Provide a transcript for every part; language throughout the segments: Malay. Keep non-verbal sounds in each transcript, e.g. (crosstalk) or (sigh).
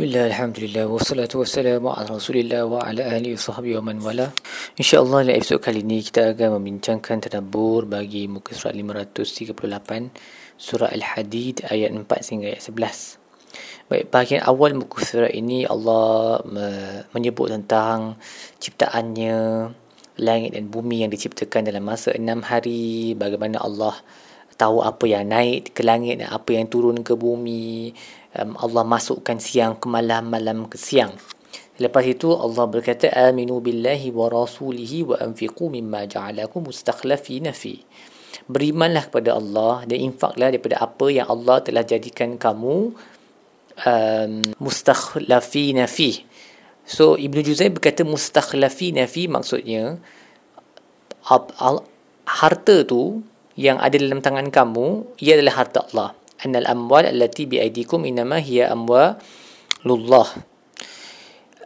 Bismillah, Alhamdulillah, wassalatu wassalamu ala rasulillah wa ala ahli sahabi wa man wala. InsyaAllah dalam episod kali ini kita akan membincangkan tadabur bagi muka surat 538 Surah Al-Hadid ayat 4 hingga ayat 11 Baik, bahagian awal muka surat ini Allah menyebut tentang ciptaannya langit dan bumi yang diciptakan dalam masa enam hari Bagaimana Allah tahu apa yang naik ke langit apa yang turun ke bumi um, Allah masukkan siang ke malam, malam ke siang. Lepas itu Allah berkata aminu billahi wa rasulihi wa anfiqu mimma ja'alakum mustakhlafina fi. Berimanlah kepada Allah dan infaklah daripada apa yang Allah telah jadikan kamu um, mustakhlafina fi. So Ibn Juzay berkata mustakhlafina fi maksudnya harta tu yang ada dalam tangan kamu ia adalah harta Allah. Annal amwal allati bi aidikum inma hiya amwalullah.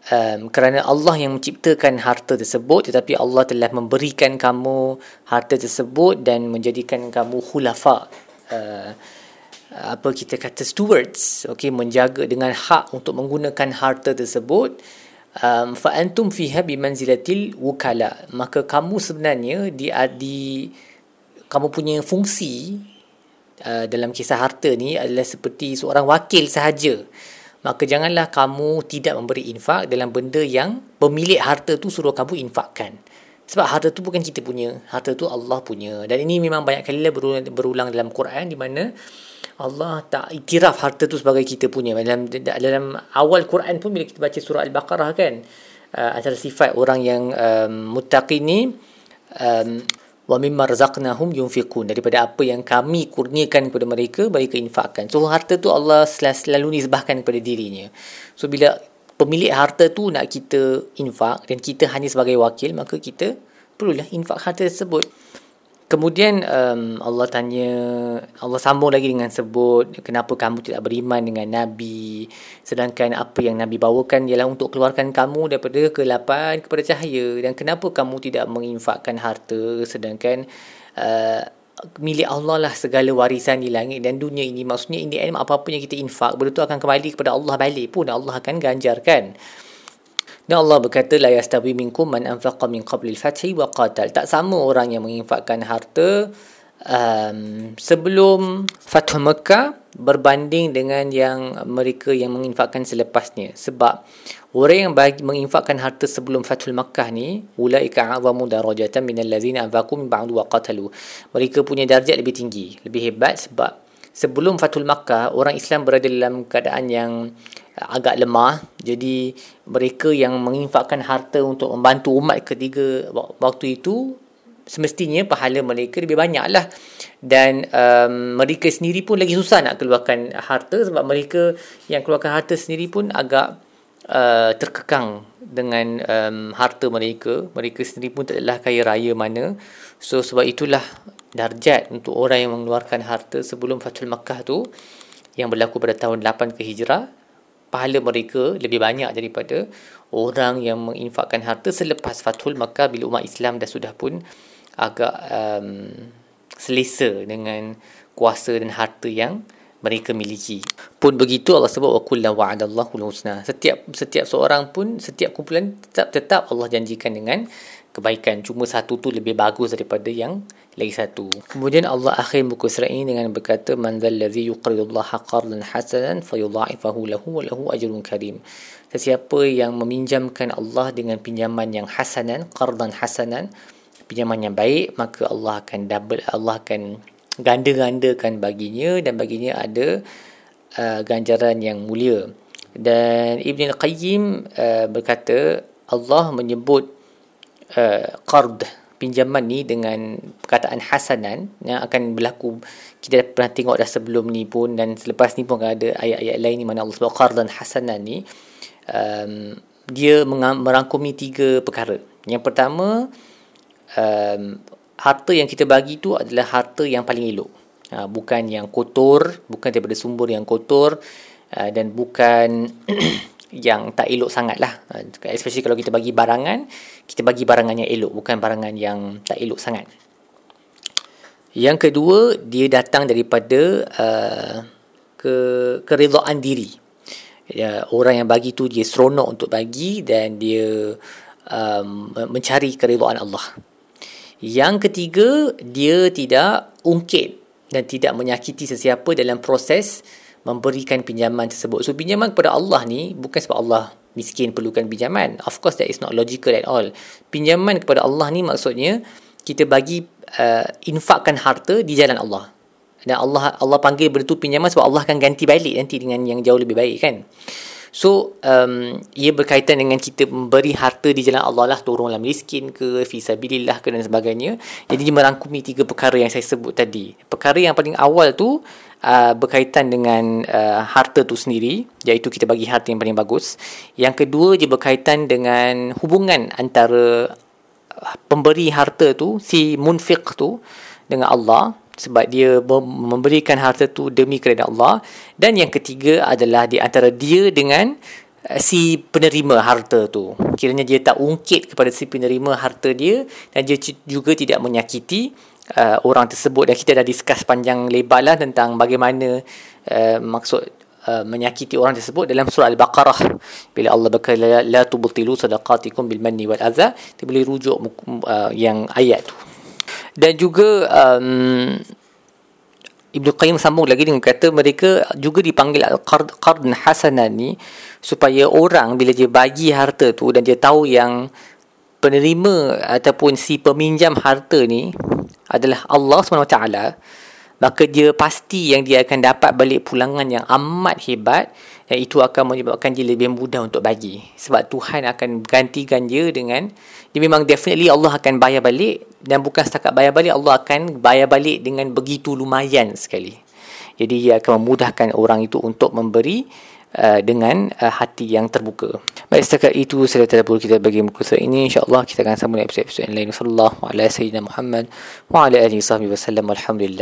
Um, kerana Allah yang menciptakan harta tersebut tetapi Allah telah memberikan kamu harta tersebut dan menjadikan kamu khulafa uh, apa kita kata stewards okey menjaga dengan hak untuk menggunakan harta tersebut. Um, fa antum fiha bi manzilatil wukala. Maka kamu sebenarnya di di kamu punya fungsi Uh, dalam kisah harta ni adalah seperti seorang wakil sahaja. Maka janganlah kamu tidak memberi infak dalam benda yang pemilik harta tu suruh kamu infakkan. Sebab harta tu bukan kita punya. Harta tu Allah punya. Dan ini memang banyak kali berulang, berulang dalam Quran di mana Allah tak iktiraf harta tu sebagai kita punya. Dalam, dalam awal Quran pun bila kita baca surah Al-Baqarah kan. Uh, antara sifat orang yang um, mutaqi ni um, wa mimma razaqnahum yunfiqun. Daripada apa yang kami kurniakan kepada mereka mereka infakkan. So harta tu Allah selalu nisbahkan kepada dirinya. So bila pemilik harta tu nak kita infak dan kita hanya sebagai wakil maka kita perlulah infak harta tersebut Kemudian um, Allah tanya, Allah sambung lagi dengan sebut kenapa kamu tidak beriman dengan Nabi? Sedangkan apa yang Nabi bawakan ialah untuk keluarkan kamu daripada kelapan kepada cahaya. Dan kenapa kamu tidak menginfakkan harta? Sedangkan uh, milik Allah lah segala warisan di langit dan dunia ini. Maksudnya ini apa-apa yang kita infak tu akan kembali kepada Allah balik pun Allah akan ganjarkan. Dan Allah berkata la yastawi minkum man anfaqa min qabli al-fathi wa qatal. Tak sama orang yang menginfakkan harta um, sebelum Fathu Mekah berbanding dengan yang mereka yang menginfakkan selepasnya. Sebab orang yang bagi menginfakkan harta sebelum Fathul Makkah ni ulaika a'zamu darajatan min allazina anfaqu min ba'du wa qatalu. Mereka punya darjat lebih tinggi, lebih hebat sebab sebelum Fathul Makkah orang Islam berada dalam keadaan yang agak lemah. Jadi mereka yang menginfakkan harta untuk membantu umat ketiga waktu itu semestinya pahala mereka lebih banyak lah dan um, mereka sendiri pun lagi susah nak keluarkan harta sebab mereka yang keluarkan harta sendiri pun agak uh, terkekang dengan um, harta mereka. Mereka sendiri pun tak adalah kaya raya mana. So sebab itulah darjat untuk orang yang mengeluarkan harta sebelum Fathul Makkah tu yang berlaku pada tahun 8 ke Hijrah pahala mereka lebih banyak daripada orang yang menginfakkan harta selepas Fathul Makkah bila umat Islam dah sudah pun agak um, selesa dengan kuasa dan harta yang mereka miliki. Pun begitu Allah sebut wa kullu wa'adallahu husna. Setiap setiap seorang pun setiap kumpulan tetap tetap Allah janjikan dengan kebaikan. Cuma satu tu lebih bagus daripada yang lagi satu. Kemudian Allah akhir buku surat ini dengan berkata man dzal ladzi yuqridullaha qardan hasanan fayudha'ifahu lahu wa lahu ajrun karim. Sesiapa yang meminjamkan Allah dengan pinjaman yang hasanan qardan hasanan pinjaman yang baik maka Allah akan double Allah akan ganda-gandakan baginya dan baginya ada uh, ganjaran yang mulia. Dan Ibn Al-Qayyim uh, berkata Allah menyebut uh, qard pinjaman ni dengan perkataan hasanan yang akan berlaku. Kita dah pernah tengok dah sebelum ni pun dan selepas ni pun ada ayat-ayat lain ni mana Allah sebut qardan hasanan ni um, dia merangkumi tiga perkara. Yang pertama um, harta yang kita bagi tu adalah harta yang paling elok. Uh, bukan yang kotor bukan daripada sumber yang kotor uh, dan bukan (clears throat) yang tak elok sangat lah ha, especially kalau kita bagi barangan kita bagi barangan yang elok bukan barangan yang tak elok sangat. Yang kedua dia datang daripada uh, ke keridhaan diri. Ya, orang yang bagi tu dia seronok untuk bagi dan dia um, mencari keridhaan Allah. Yang ketiga dia tidak ungkit dan tidak menyakiti sesiapa dalam proses memberikan pinjaman tersebut. So pinjaman kepada Allah ni bukan sebab Allah miskin perlukan pinjaman. Of course that is not logical at all. Pinjaman kepada Allah ni maksudnya kita bagi uh, infakkan harta di jalan Allah. Dan Allah Allah panggil benda tu pinjaman sebab Allah akan ganti balik nanti dengan yang jauh lebih baik kan so um, ia berkaitan dengan kita memberi harta di jalan Allah lah tolonglah miskin ke fisabilillah ke dan sebagainya. Jadi merangkumi tiga perkara yang saya sebut tadi. Perkara yang paling awal tu uh, berkaitan dengan uh, harta tu sendiri iaitu kita bagi harta yang paling bagus. Yang kedua dia berkaitan dengan hubungan antara pemberi harta tu si munfiq tu dengan Allah sebab dia memberikan harta tu demi kerana Allah. Dan yang ketiga adalah di antara dia dengan uh, si penerima harta tu. Kiranya dia tak ungkit kepada si penerima harta dia dan dia juga tidak menyakiti uh, orang tersebut. Dan kita dah discuss panjang lebar lah tentang bagaimana uh, maksud uh, menyakiti orang tersebut dalam surah Al-Baqarah. Bila Allah berkata la, tubtilu sadaqatikum bil manni wal adza boleh rujuk uh, yang ayat tu dan juga um, Ibnu Qayyim sambung lagi dengan kata mereka juga dipanggil qard qard hasanah ni supaya orang bila dia bagi harta tu dan dia tahu yang penerima ataupun si peminjam harta ni adalah Allah SWT maka dia pasti yang dia akan dapat balik pulangan yang amat hebat dan itu akan menyebabkan dia lebih mudah untuk bagi. Sebab Tuhan akan gantikan dia dengan dia memang definitely Allah akan bayar balik dan bukan setakat bayar balik Allah akan bayar balik dengan begitu lumayan sekali. Jadi dia akan memudahkan orang itu untuk memberi uh, dengan uh, hati yang terbuka. Baik setakat itu sudah terdapur kita bagi muka surat ini. insyaAllah kita akan sambung episod-episod lain. Sallallahu ala sayyidina Muhammad wa ala alihi wasallam alamin